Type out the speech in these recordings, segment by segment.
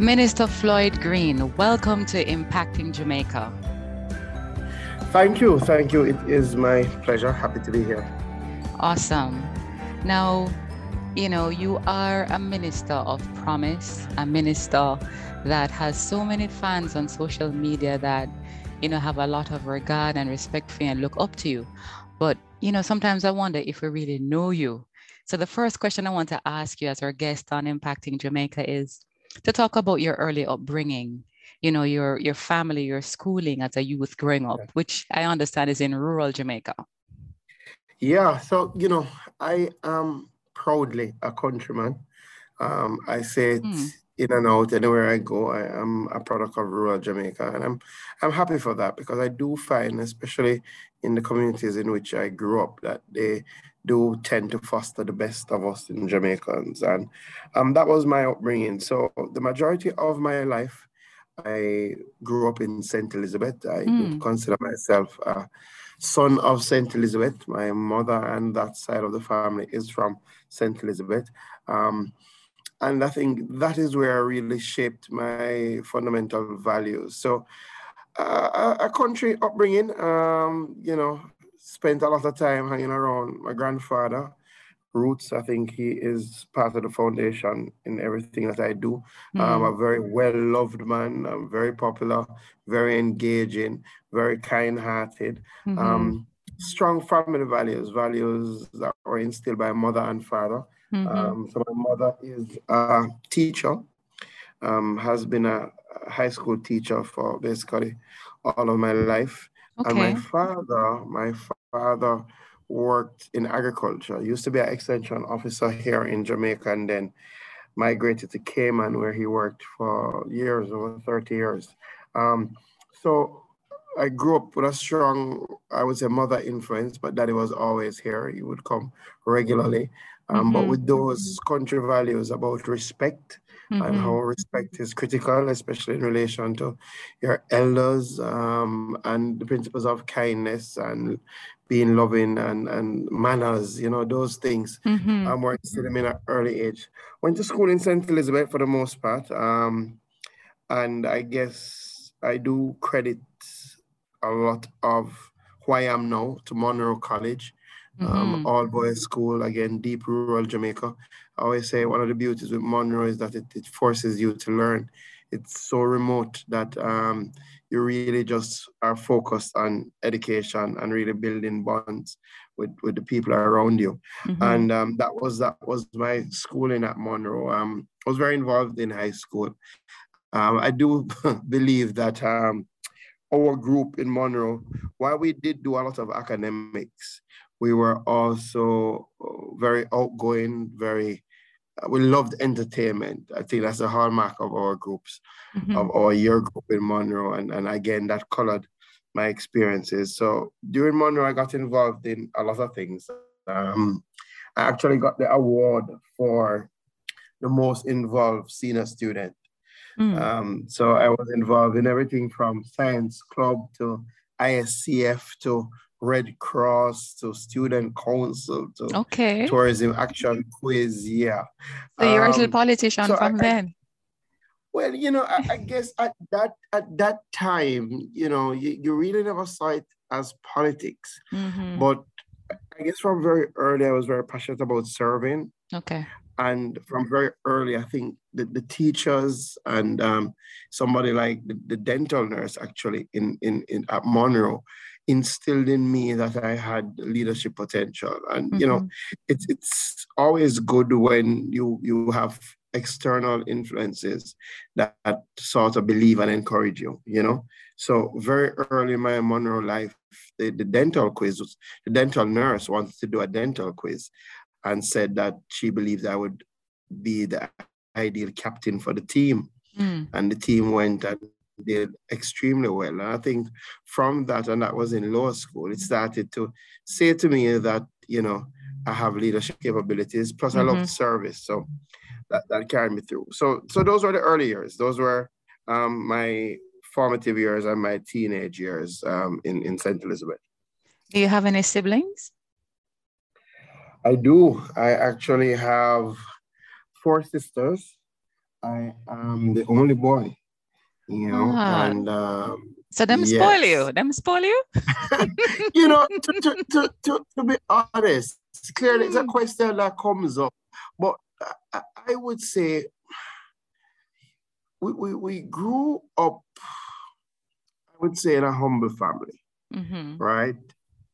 Minister Floyd Green, welcome to Impacting Jamaica. Thank you. Thank you. It is my pleasure. Happy to be here. Awesome. Now, you know, you are a minister of promise, a minister that has so many fans on social media that, you know, have a lot of regard and respect for you and look up to you. But, you know, sometimes I wonder if we really know you. So the first question I want to ask you as our guest on Impacting Jamaica is to talk about your early upbringing, you know, your your family, your schooling as a youth growing up, which I understand is in rural Jamaica. Yeah, so you know, I am proudly a countryman. Um, I say it mm. in and out anywhere I go. I am a product of rural Jamaica, and I'm I'm happy for that because I do find, especially in the communities in which I grew up, that they do tend to foster the best of us in Jamaicans, and um, that was my upbringing. So the majority of my life, I grew up in St. Elizabeth. I mm. consider myself a son of St. Elizabeth. My mother and that side of the family is from St. Elizabeth. Um, and I think that is where I really shaped my fundamental values. So, uh, a country upbringing, um, you know, spent a lot of time hanging around my grandfather. Roots, I think he is part of the foundation in everything that I do. Mm-hmm. Um, a very well loved man, I'm very popular, very engaging, very kind hearted. Mm-hmm. Um, strong family values, values that were instilled by mother and father. Mm-hmm. Um, so my mother is a teacher, um, has been a high school teacher for basically all of my life. Okay. And my father, my father worked in agriculture. Used to be an extension officer here in Jamaica, and then migrated to Cayman, where he worked for years, over 30 years. Um, so I grew up with a strong, I would say, mother influence, but daddy was always here. He would come regularly. Um, mm-hmm. But with those country values about respect, mm-hmm. and how respect is critical, especially in relation to your elders um, and the principles of kindness and being loving and, and manners, you know, those things mm-hmm. um, were instilled in an early age. Went to school in St. Elizabeth for the most part. Um, and I guess I do credit a lot of who I am now to Munroe College. Um, mm-hmm. Um, all boys school, again, deep rural Jamaica. I always say one of the beauties with Munroe is that it, it forces you to learn. It's so remote that um, you really just are focused on education and really building bonds with, with the people around you. Mm-hmm. And um, that was that was my schooling at Munroe. Um, I was very involved in high school. Um, I do believe that um, our group in Munroe, while we did do a lot of academics, we were also uh, very outgoing, very we loved entertainment. I think that's a hallmark of our groups, mm-hmm. of our year group in Munroe. And, and again, that colored my experiences. So during Munroe, I got involved in a lot of things. Um, I actually got the award for the most involved senior student. Mm. Um, so I was involved in everything from science club to ISCF to Red Cross to Student Council to okay. Tourism Action Quiz. Yeah. So you're um, a politician so from I, then. Well, you know, I, I, guess at that at that time, you know, you, you really never saw it as politics. Mm-hmm. But I guess from very early, I was very passionate about serving. Okay. And from very early, I think the, the teachers and um, somebody like the, the dental nurse actually in, in, in at Munroe, instilled in me that I had leadership potential. And mm-hmm. you know, mm-hmm. it's it's always good when you you have external influences that, that sort of believe and encourage you, you know. So very early in my Munroe life, the, the dental quiz was the dental nurse wanted to do a dental quiz and said that she believed I would be the ideal captain for the team. mm. and the team went and did extremely well. And I think from that, and that was in law school, it started to say to me that, you know, I have leadership capabilities, plus mm-hmm. I love service. So that, that carried me through. So so those were the early years. Those were um, my formative years and my teenage years um, in, in St. Elizabeth. Do you have any siblings? I do. I actually have four sisters. I am the only boy, you know, ah. and um, so them yes. spoil you. Them spoil you. you know, to, to, to, to, to be honest, clearly it's a hmm. question that comes up, but I, I would say we, we, we grew up, I would say, in a humble family, mm-hmm. right?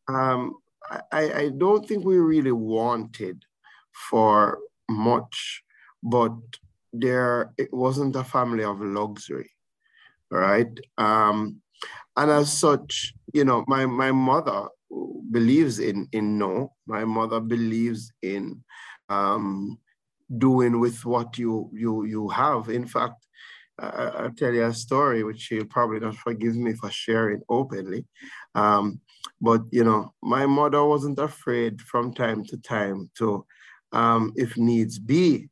Um, I, I don't think we really wanted for much, but there it wasn't a family of luxury, right? Um, and as such, you know, my my mother believes in in no. My mother believes in um, doing with what you you you have. In fact, I, will tell you a story which she'll probably not forgive me for sharing openly. Um, but you know, my mother wasn't afraid from time to time to, um, if needs be,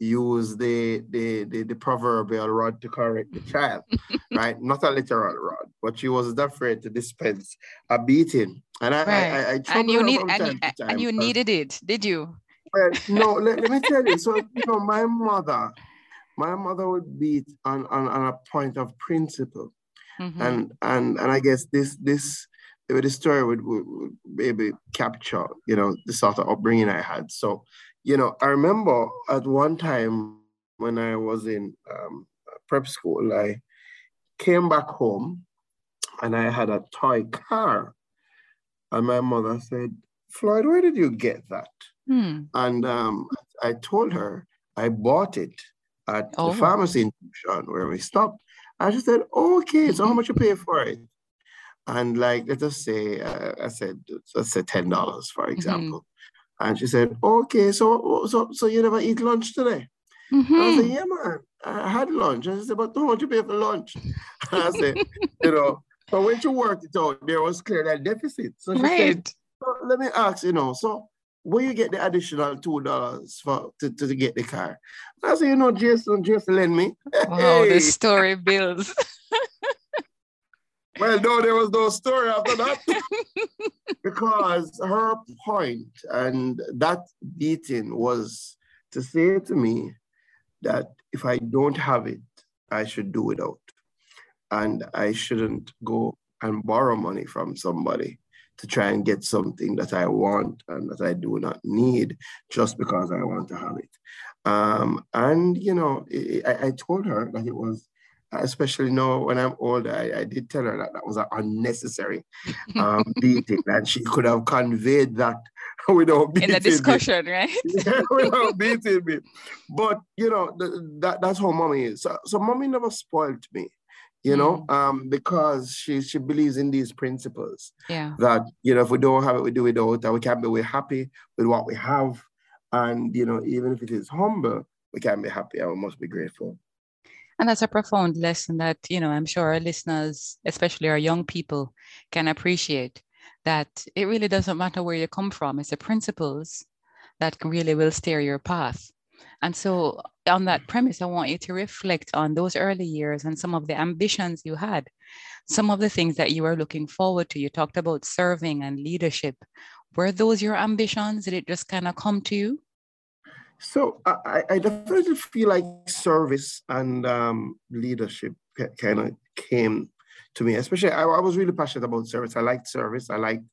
use the, the the the proverbial rod to correct the child, right? Not a literal rod, but she wasn't afraid to dispense a beating. And I, right. I, I, I and you need and, you, and you needed it, did you? Well, no, let, let me tell you. So you know, my mother my mother would beat on, on, on a point of principle. Mm-hmm. And and and I guess this this the story would, would, would maybe capture, you know, the sort of upbringing I had. So, you know, I remember at one time when I was in um, prep school, I came back home and I had a toy car. And my mother said, Floyd, where did you get that? Hmm. And um, I told her I bought it at oh. the pharmacy institution where we stopped. And she said, okay, so how much you pay for it? And like, let us say, uh, I said, let's say $10, for mm-hmm. example. And she said, okay, so so so you never eat lunch today? Mm-hmm. I said, yeah, man, I had lunch. And she said, but how much you pay for lunch? And I said, you know, but when she worked it out, there was clear that deficit. So she right. said, so let me ask, you know, so where you get the additional two dollars for to, to get the car? I said, you know, Jason, just lend me. Wow, hey. the story builds. well, no, there was no story after that. because her point and that beating was to say to me that if I don't have it, I should do without. And I shouldn't go and borrow money from somebody to try and get something that I want and that I do not need just because I want to have it. Um, and, you know, I, I, told her that it was, especially now when I'm older, I, I did tell her that that was an unnecessary um, beating and she could have conveyed that without beating In the discussion, me. right? without beating me. But, you know, that, that's how mommy is. So, so mommy never spoiled me you know, mm. um, because she she believes in these principles. Yeah. That you know, if we don't have it, we do it without. That we can be we're happy with what we have, and you know, even if it is humble, we can be happy and we must be grateful. And that's a profound lesson that you know I'm sure our listeners, especially our young people, can appreciate. That it really doesn't matter where you come from; it's the principles that really will steer your path. And so, on that premise, I want you to reflect on those early years and some of the ambitions you had, some of the things that you were looking forward to. You talked about serving and leadership. Were those your ambitions? Did it just kind of come to you? So I, I definitely feel like service and um, leadership kind of came to me. Especially, I, I was really passionate about service. I liked service. I liked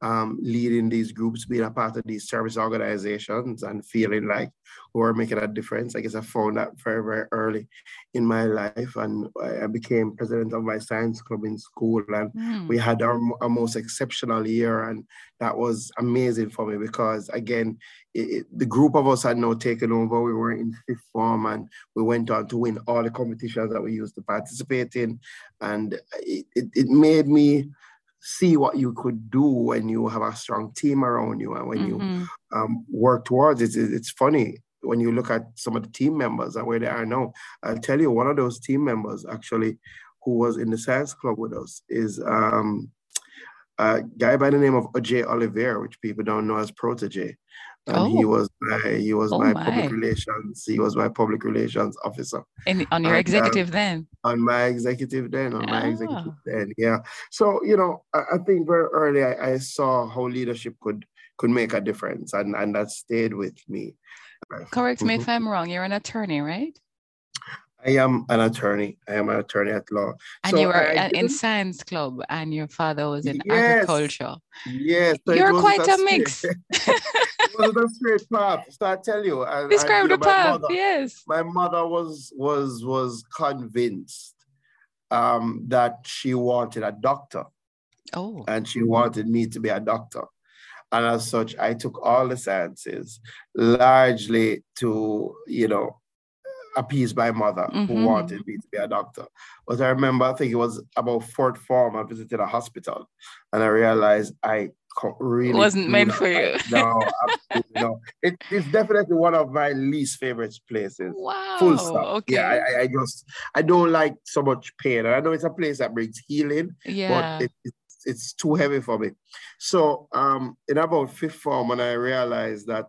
um, leading these groups, being a part of these service organizations, and feeling like we're making a difference. I guess I found that very, very early in my life, and I became president of my science club in school, and mm. we had our, our, most exceptional year, and that was amazing for me because again, it, it, the group of us had now taken over. We were in fifth form, and we went on to win all the competitions that we used to participate in, and it, it made me see what you could do when you have a strong team around you and when mm-hmm. you um, work towards it. It's funny. when you look at some of the team members and where they are now, I'll tell you one of those team members actually who was in the science club with us is um, a guy by the name of Ajay Oliver, which people don't know as Protoje. And oh. he was my he was oh my, my, public relations he was my public relations officer. And on your and, executive um, then? On my executive then, on my executive ah. then, yeah. So you know, I, I think very early I, I, saw how leadership could could make a difference, and and that stayed with me. Correct me mm-hmm. if I'm wrong. You're an attorney, right? I am an attorney. I am an attorney at law. And so you were I, in science club, and your father was in yes, agriculture. Yes, so you're quite a mix. it was a straight path. So I tell you, I, describe I, the path. Mother, yes, my mother was was was convinced um, that she wanted a doctor. Oh, and she wanted me to be a doctor. And as such, I took all the sciences largely to, you know, appease my mother mm-hmm. who wanted me to be a doctor. But I remember, I think it was about fourth form, I visited a hospital and I realized I really wasn't meant for you. no, absolutely no. It, it's definitely one of my least favorite places. Wow. Full stop. Okay. Yeah, I, I just I don't like so much pain. And I know it's a place that brings healing, yeah. but it, it, it's too heavy for me. So um, in about fifth form, when I realized that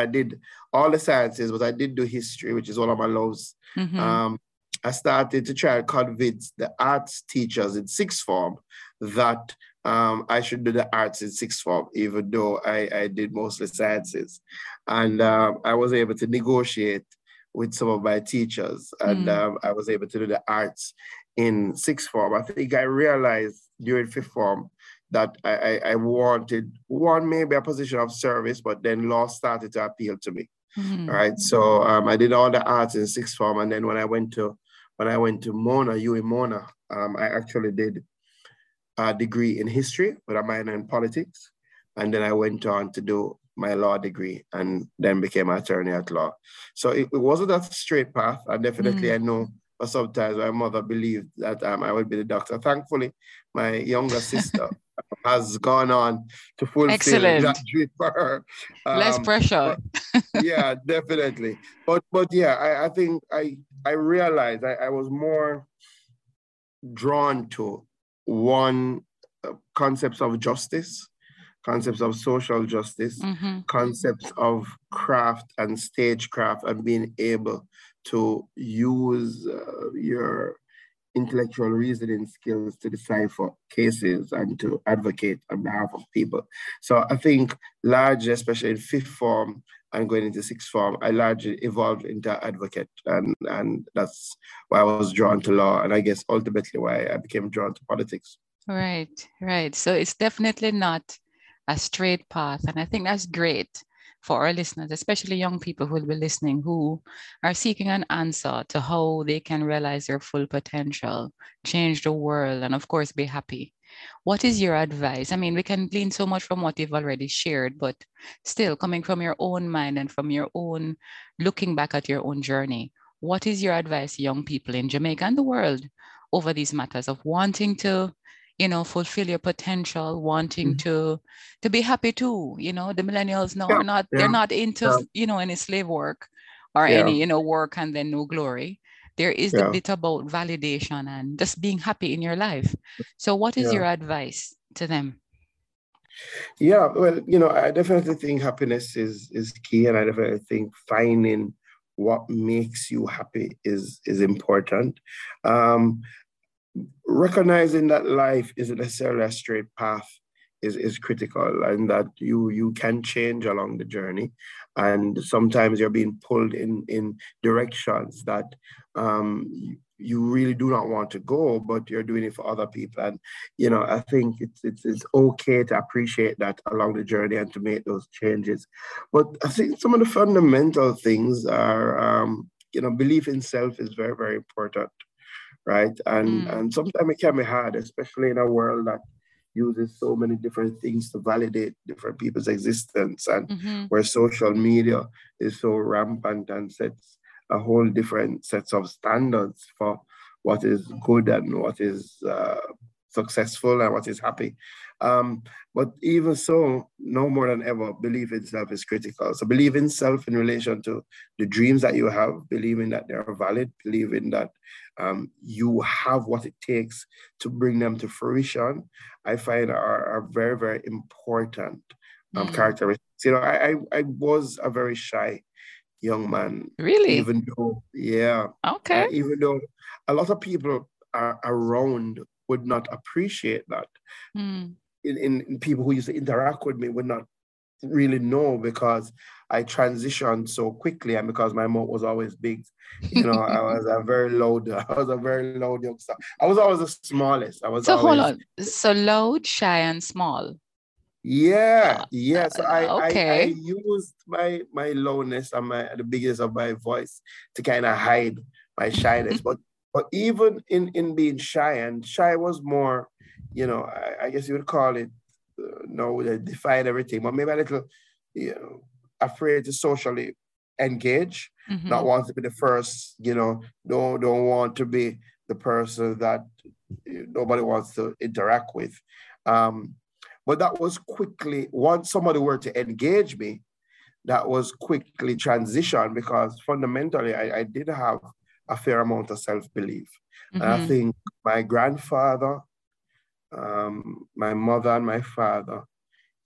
I did all the sciences, but I did do history, which is one of my loves. Mm-hmm. Um, I started to try and convince the arts teachers in sixth form that um, I should do the arts in sixth form, even though I, I did mostly sciences. And um, I was able to negotiate with some of my teachers, and mm. um, I was able to do the arts in sixth form. I think I realized during fifth form that I, I, I, wanted one maybe a position of service, but then law started to appeal to me. Mm-hmm. Right. So um, I did all the arts in sixth form. And then when I went to when I went to Mona, UWI Mona, um, I actually did a degree in history with a minor in politics. And then I went on to do my law degree and then became an attorney at law. So it, it wasn't a straight path. And definitely mm-hmm. I know but sometimes my mother believed that um, I would be the doctor. Thankfully, my younger sister has gone on to fulfill Excellent. that dream for her. Um, Less pressure. But, yeah, definitely. But but yeah, I, I think I I realized I, I was more drawn to one uh, concepts of justice, concepts of social justice, mm-hmm. concepts of craft and stagecraft, and being able to use uh, your intellectual reasoning skills to decipher cases and to advocate on behalf of people. So I think largely, especially in fifth form and going into sixth form, I largely evolved into advocate. And, and that's why I was drawn to law. And I guess ultimately why I became drawn to politics. Right, right. So it's definitely not a straight path. And I think that's great for our listeners, especially young people who will be listening who are seeking an answer to how they can realize their full potential, change the world, and of course, be happy. What is your advice? I mean, we can glean so much from what you've already shared, but still coming from your own mind and from your own looking back at your own journey, what is your advice young people in Jamaica and the world over these matters of wanting to you know fulfill your potential wanting mm-hmm. to to be happy too you know the millennials now yeah, are not yeah, they're not into yeah. you know any slave work or any you know work and then no glory. There is a bit about validation and just being happy in your life. So what is your advice to them? Yeah well you know i definitely think happiness is is key and i definitely think finding what makes you happy is is important. Um recognizing that life isn't necessarily a straight path is, is critical and that you you can change along the journey. And sometimes you're being pulled in in directions that um, you, really do not want to go but you're doing it for other people. And you know i think it's, it's it's okay to appreciate that along the journey and to make those changes. But i think some of the fundamental things are um, you know belief in self is very very important right? And mm. and sometimes it can be hard, especially in a world that uses so many different things to validate different people's existence and mm-hmm. where social media is so rampant and sets a whole different sets of standards for what is good and what is uh, successful and what is happy. Um, but even so, no more than ever, belief in self is critical. So believe in self in relation to the dreams that you have, believing that they are valid, believing that um, you have what it takes to bring them to fruition, I find are, are very, very important um, mm. characteristics. You know, I, I, I was a very shy young man. Really? Even though, yeah. Okay. Uh, even though a lot of people are around would not appreciate that. Mm. In, in, in, people who used to interact with me would not really know because I transitioned so quickly and because my mouth was always big. You know, I was a very loud, I was a very loud youngster. I was always the smallest. I was so always, hold on. So loud, shy, and small. Yeah, yeah. So I, okay. I, I used my my lowness and my the biggest of my voice to kind of hide my shyness. but but even in in being shy, and shy was more, you know, I, I guess you would call it uh, no, they defied everything, but maybe a little, you know, afraid to socially engage, mm-hmm. not want to be the first, you know, don't don't want to be the person that nobody wants to interact with. Um, but that was quickly, once somebody were to engage me, that was quickly transitioned because fundamentally I, I did have a fair amount of self-belief. Mm-hmm. And I mm-hmm. think my grandfather, um, my mother and my father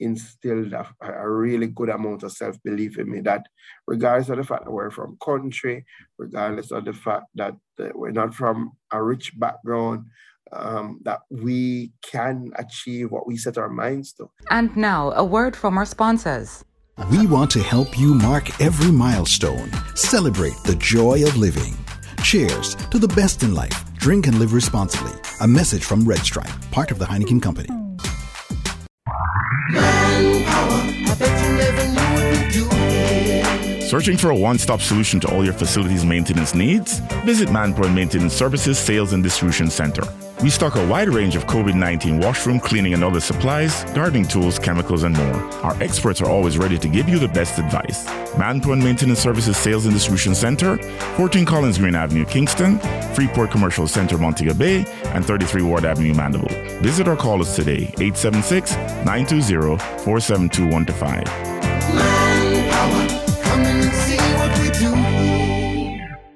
instilled a, a, really good amount of self-belief in me that regardless of the fact that we're from country, regardless of the fact that we're not from a rich background, um, that we can achieve what we set our minds to. And now, a word from our sponsors. We want to help you mark every milestone, celebrate the joy of living. Cheers to the best in life. Drink and live responsibly. A message from Red Stripe, part of the Heineken Company. Searching for a one stop solution to all your facilities maintenance needs? Visit Manpower Maintenance Services Sales and Distribution Center. We stock a wide range of COVID 19 washroom cleaning and other supplies, gardening tools, chemicals, and more. Our experts are always ready to give you the best advice. Manpower Maintenance Services Sales and Distribution Center, 14 Collins Green Avenue, Kingston, Freeport Commercial Center, Montego Bay, and 33 Ward Avenue, Mandeville. Visit or call us today, 876 920 4721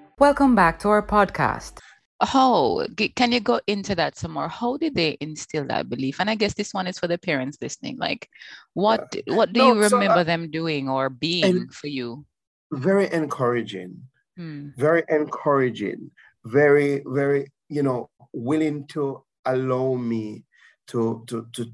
5. Welcome back to our podcast how can you go into that some more? How did they instill that belief? And i guess this one is for the parents listening like what what do no, you remember so, uh, them doing or being for you? very encouraging. Hmm. very encouraging. Very very you know willing to allow me to to to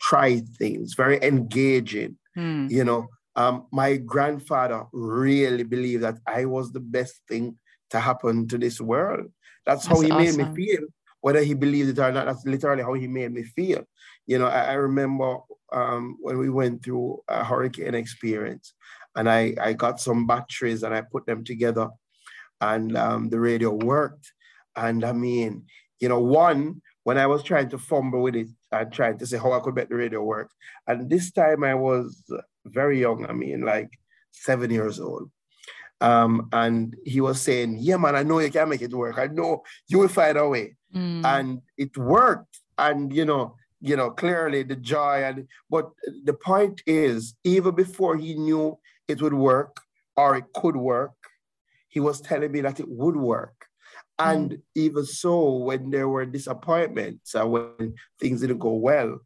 try things. Very engaging. Hmm. you know um, my grandfather really believed that i was the best thing to happen to this world that's, how he awesome. made me feel. Whether he believed it or not, that's literally how he made me feel. You know, I, I remember um, when we went through a hurricane experience and I, I got some batteries and I put them together and um, the radio worked. And I mean, you know, one, when I was trying to fumble with it and trying to say how I could make the radio work. And this time I was very young, I mean, like seven years old. Um, and he was saying, Yeah, man, I know you can make it work. I know you will find a way. Mm. And it worked. And you know, you know, clearly the joy and but the point is, even before he knew it would work or it could work, he was telling me that it would work. And mm. even so, when there were disappointments and when things didn't go well,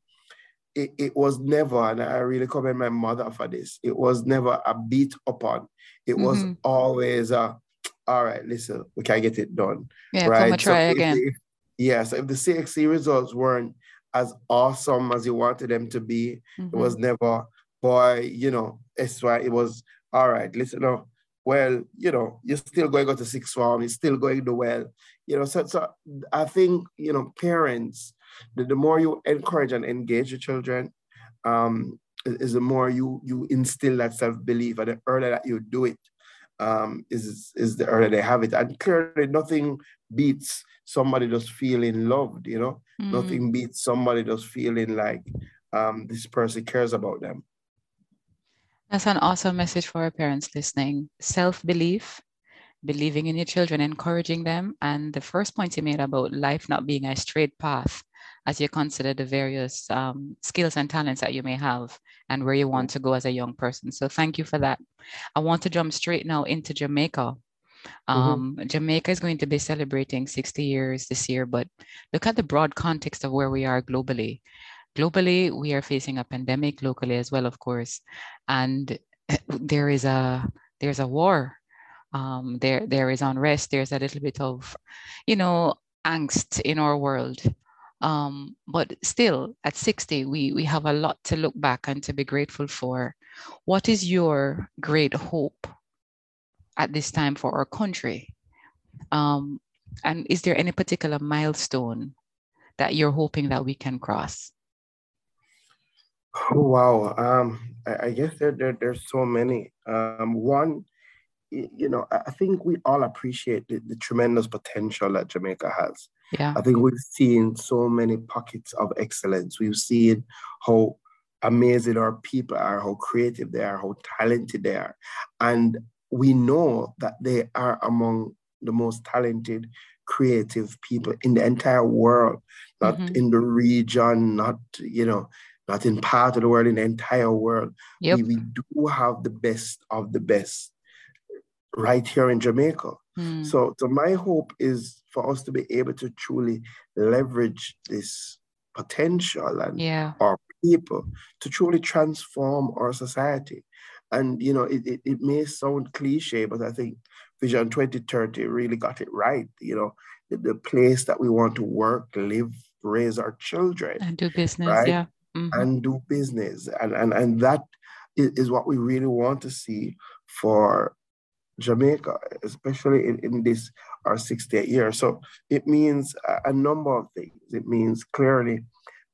it, it was never, and I really commend my mother for this, it was never a beat upon. It was mm-hmm. always a, all right, listen, we can get it done. Yeah, right? come try so again. If, if, yeah, so if the CXC results weren't as awesome as you wanted them to be, mm-hmm. it was never, boy, you know, it's why it was, all right, listen, no, well, you know, you're still going to sixth form, you're still going to do well. You know, so, so I think, you know, parents, the, the more you encourage and engage your children, um, is the more you you instill that self-belief and the earlier that you do it, um, is is the earlier they have it. And clearly nothing beats somebody just feeling loved, you know? Mm. Nothing beats somebody just feeling like um, this person cares about them. That's an awesome message for our parents listening. Self-belief, believing in your children, encouraging them. And the first point you made about life not being a straight path as you consider the various um, skills and talents that you may have and where you want to go as a young person. So thank you for that. I want to jump straight now into Jamaica. Mm-hmm. Um, mm-hmm. Jamaica is going to be celebrating 60 years this year, but look at the broad context of where we are globally. Globally, we are facing a pandemic, locally as well, of course, and there is a there's a war. Um, there there is unrest. There's a little bit of, you know, angst in our world. Um, but still, at 60, we we have a lot to look back and to be grateful for. What is your great hope at this time for our country? Um, and is there any particular milestone that you're hoping that we can cross? Oh, wow. Um, I, I guess there, there, there's so many. Um, one, you know, I think we all appreciate the, the, tremendous potential that Jamaica has. Yeah. I think we've seen so many pockets of excellence. We've seen how amazing our people are, how creative they are, how talented they are. And we know that they are among the most talented, creative people in the entire world, not mm-hmm. in the region, not, you know, not in part of the world, in the entire world. Yep. We, we do have the best of the best right here in Jamaica. Mm. So, so my hope is for us to be able to truly leverage this potential and yeah. our people to truly transform our society. And you know, it, it, it may sound cliche, but I think Vision 2030 really got it right. You know, the, the place that we want to work, live, raise our children. And do business, right? yeah. Mm-hmm. And do business. And, and, and that is, is what we really want to see for Jamaica, especially in, in this our 68 year. So it means a, a number of things. It means clearly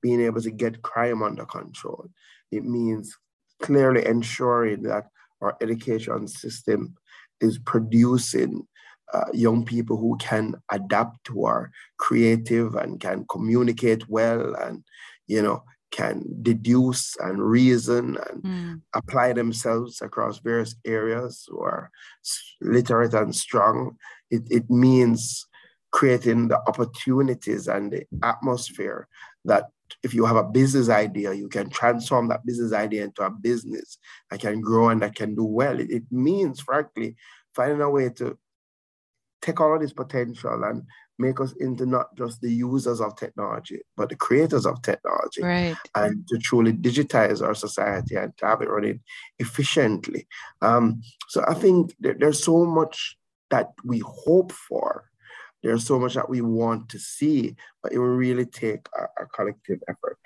being able to get crime under control. It means clearly ensuring that our education system is producing uh, young people who can adapt to our creative and can communicate well and you know can deduce and reason and mm. apply themselves across various areas who are literate and strong it, it means creating the opportunities and the atmosphere that if you have a business idea, you can transform that business idea into a business that can grow and that can do well. It, it means, frankly, finding a way to take all of this potential and make us into not just the users of technology, but the creators of technology. Right. And to truly digitize our society and to have it running efficiently. Um, so I think there's so much that we hope for there's so much that we want to see, but it will really take a, a collective effort.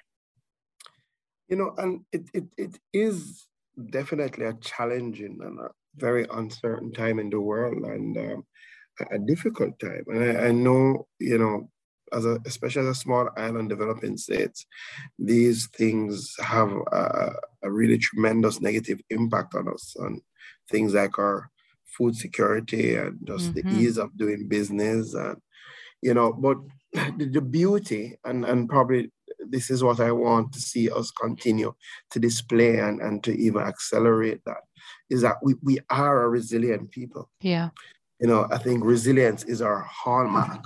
You know, and it, it, it is definitely a challenging and a very uncertain time in the world and um, a, difficult time. And I, I, know, you know, as a, especially as a small island developing states, these things have a, a really tremendous negative impact on us on things like our food security and just mm-hmm. the ease of doing business and you know but the, the, beauty and and probably this is what i want to see us continue to display and, and to even accelerate that is that we, we are a resilient people yeah you know i think resilience is our hallmark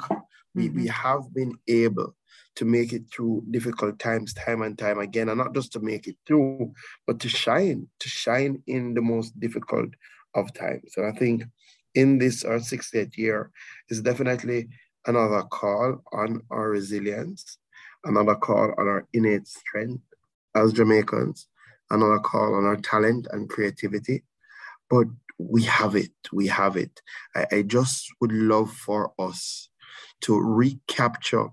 we, we mm-hmm. have been able to make it through difficult times time and time again and not just to make it through but to shine to shine in the most difficult of time. So I think in this our 60th year is definitely another call on our resilience, another call on our innate strength as Jamaicans, another call on our talent and creativity. But we have it, we have it. I, I just would love for us to recapture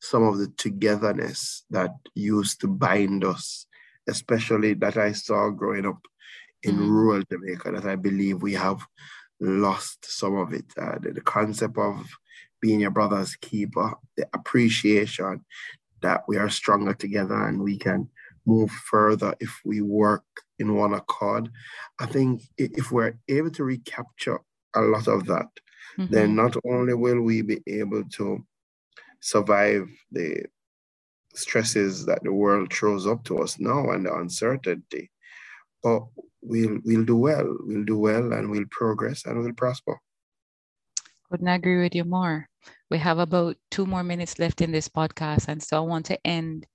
some of the togetherness that used to bind us, especially that I saw growing up in mm. rural Jamaica that I believe we have lost some of it. Uh, the, the, concept of being your brother's keeper, the appreciation that we are stronger together and we can move further if we work in one accord. I think if we're able to recapture a lot of that, mm-hmm. then not only will we be able to survive the stresses that the world throws up to us now and the uncertainty, but we'll we'll do well. We'll do well and we'll progress and we'll prosper. Couldn't agree with you more. We have about two more minutes left in this podcast. And so I want to end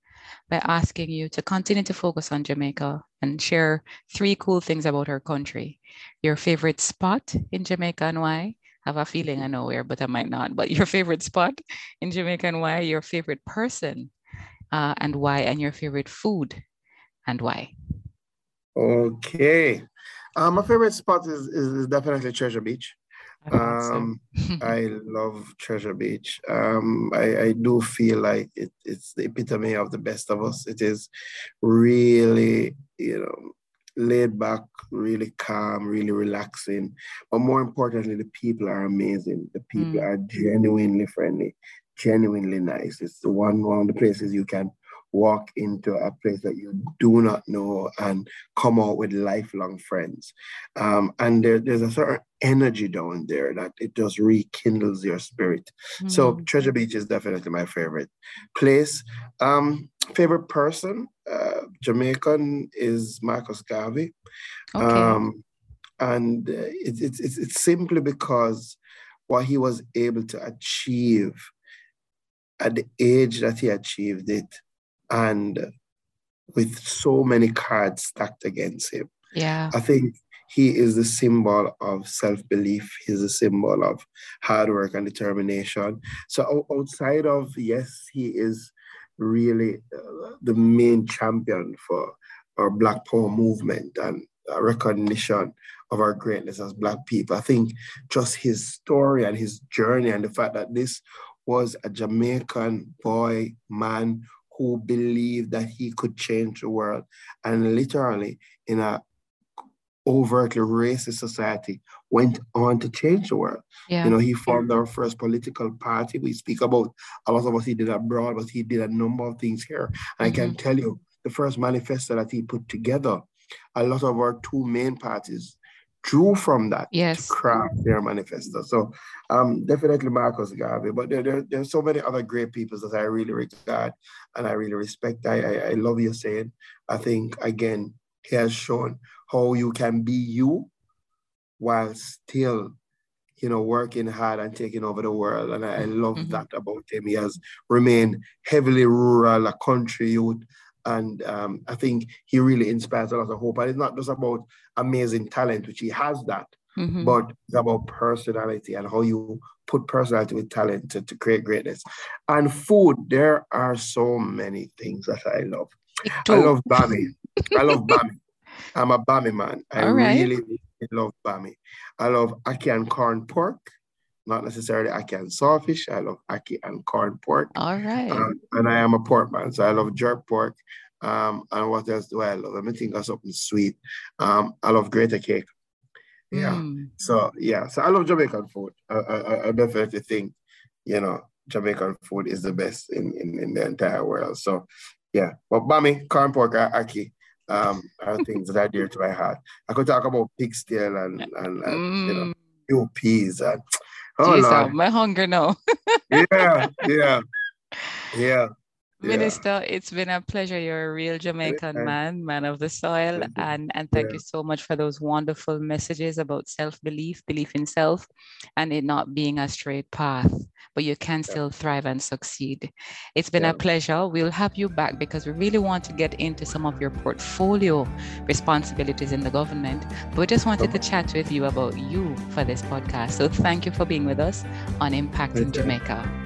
by asking you to continue to focus on Jamaica and share three cool things about our country. Your favorite spot in Jamaica and why? I have a feeling I know where, but I might not. But your favorite spot in Jamaica and why? Your favorite person uh, and why? And your favorite food and why? Okay. Uh, my favorite spot is, is, is definitely Treasure Beach. Um, I love Treasure Beach. Um, I, I do feel like it, it's the epitome of the best of us. It is really, you know, laid back, really calm, really relaxing. But more importantly, the people are amazing. The people mm. are genuinely friendly, genuinely nice. It's the one one of the places you can walk into a place that you do not know and come out with lifelong friends. Um, and there, there's a certain energy down there that it just rekindles your spirit. Mm. So hmm. Treasure Beach is definitely my favorite place. Um, favorite person, uh, Jamaican is Marcus Garvey. Okay. Um, and uh, it, it, it's, it's simply because what he was able to achieve at the age that he achieved it and with so many cards stacked against him. Yeah. I think he is the symbol of self-belief. He's a symbol of hard work and determination. So outside of yes, he is really uh, the main champion for our Black Power movement and recognition of our greatness as Black people. I think just his story and his journey and the fact that this was a Jamaican boy, man who believed that he could change the world and literally in a overtly racist society went on to change the world. Yeah. You know, he formed our first political party. We speak about a lot of what he did abroad, but he did a number of things here. Mm-hmm. I can mm-hmm. tell you the first manifesto that he put together, a lot of our two main parties drew from that yes. to craft their manifesto. So um, definitely Marcus Garvey, but there, there, there's so many other great people that I really regard and I really respect. I, I, I love you saying. I think, again, he has shown how you can be you while still you know, working hard and taking over the world. And I, I love mm-hmm. that about him. He has remained heavily rural, a country youth, and um, I think he really inspires a lot of hope. And it's not just about amazing talent, which he has that, mm-hmm. but it's about personality and how you put personality with talent to, to create greatness. And food, there are so many things that I love. I love Bami. I love Bami. I'm a Bami man. I right. really, really love Bami. I love ackee and corn pork not necessarily ackee and saltfish. I love ackee and corn pork. All right. Um, and I am a pork man, so I love jerk pork. Um, and what else do I love? Let me think of something sweet. Um, I love grater cake. Yeah. Mm. So yeah. So I love Jamaican food. I, I, I definitely think, you know, Jamaican food is the best in, in, in the entire world. So yeah. But Bami, corn pork, ackee, um, are things that are dear to my heart. I could talk about pig's tail and, and, and mm. you know, new peas and Oh, Jeez, Lord. my hunger now. yeah, yeah, yeah. Minister, it's been a pleasure. You're a real Jamaican man, man of the soil. And, and thank yeah. you so much for those wonderful messages about self belief, belief in self, and it not being a straight path, but you can still thrive and succeed. It's been yeah. a pleasure. We'll have you back because we really want to get into some of your portfolio responsibilities in the government. But we just wanted to chat with you about you for this podcast. So thank you for being with us on Impacting Jamaica.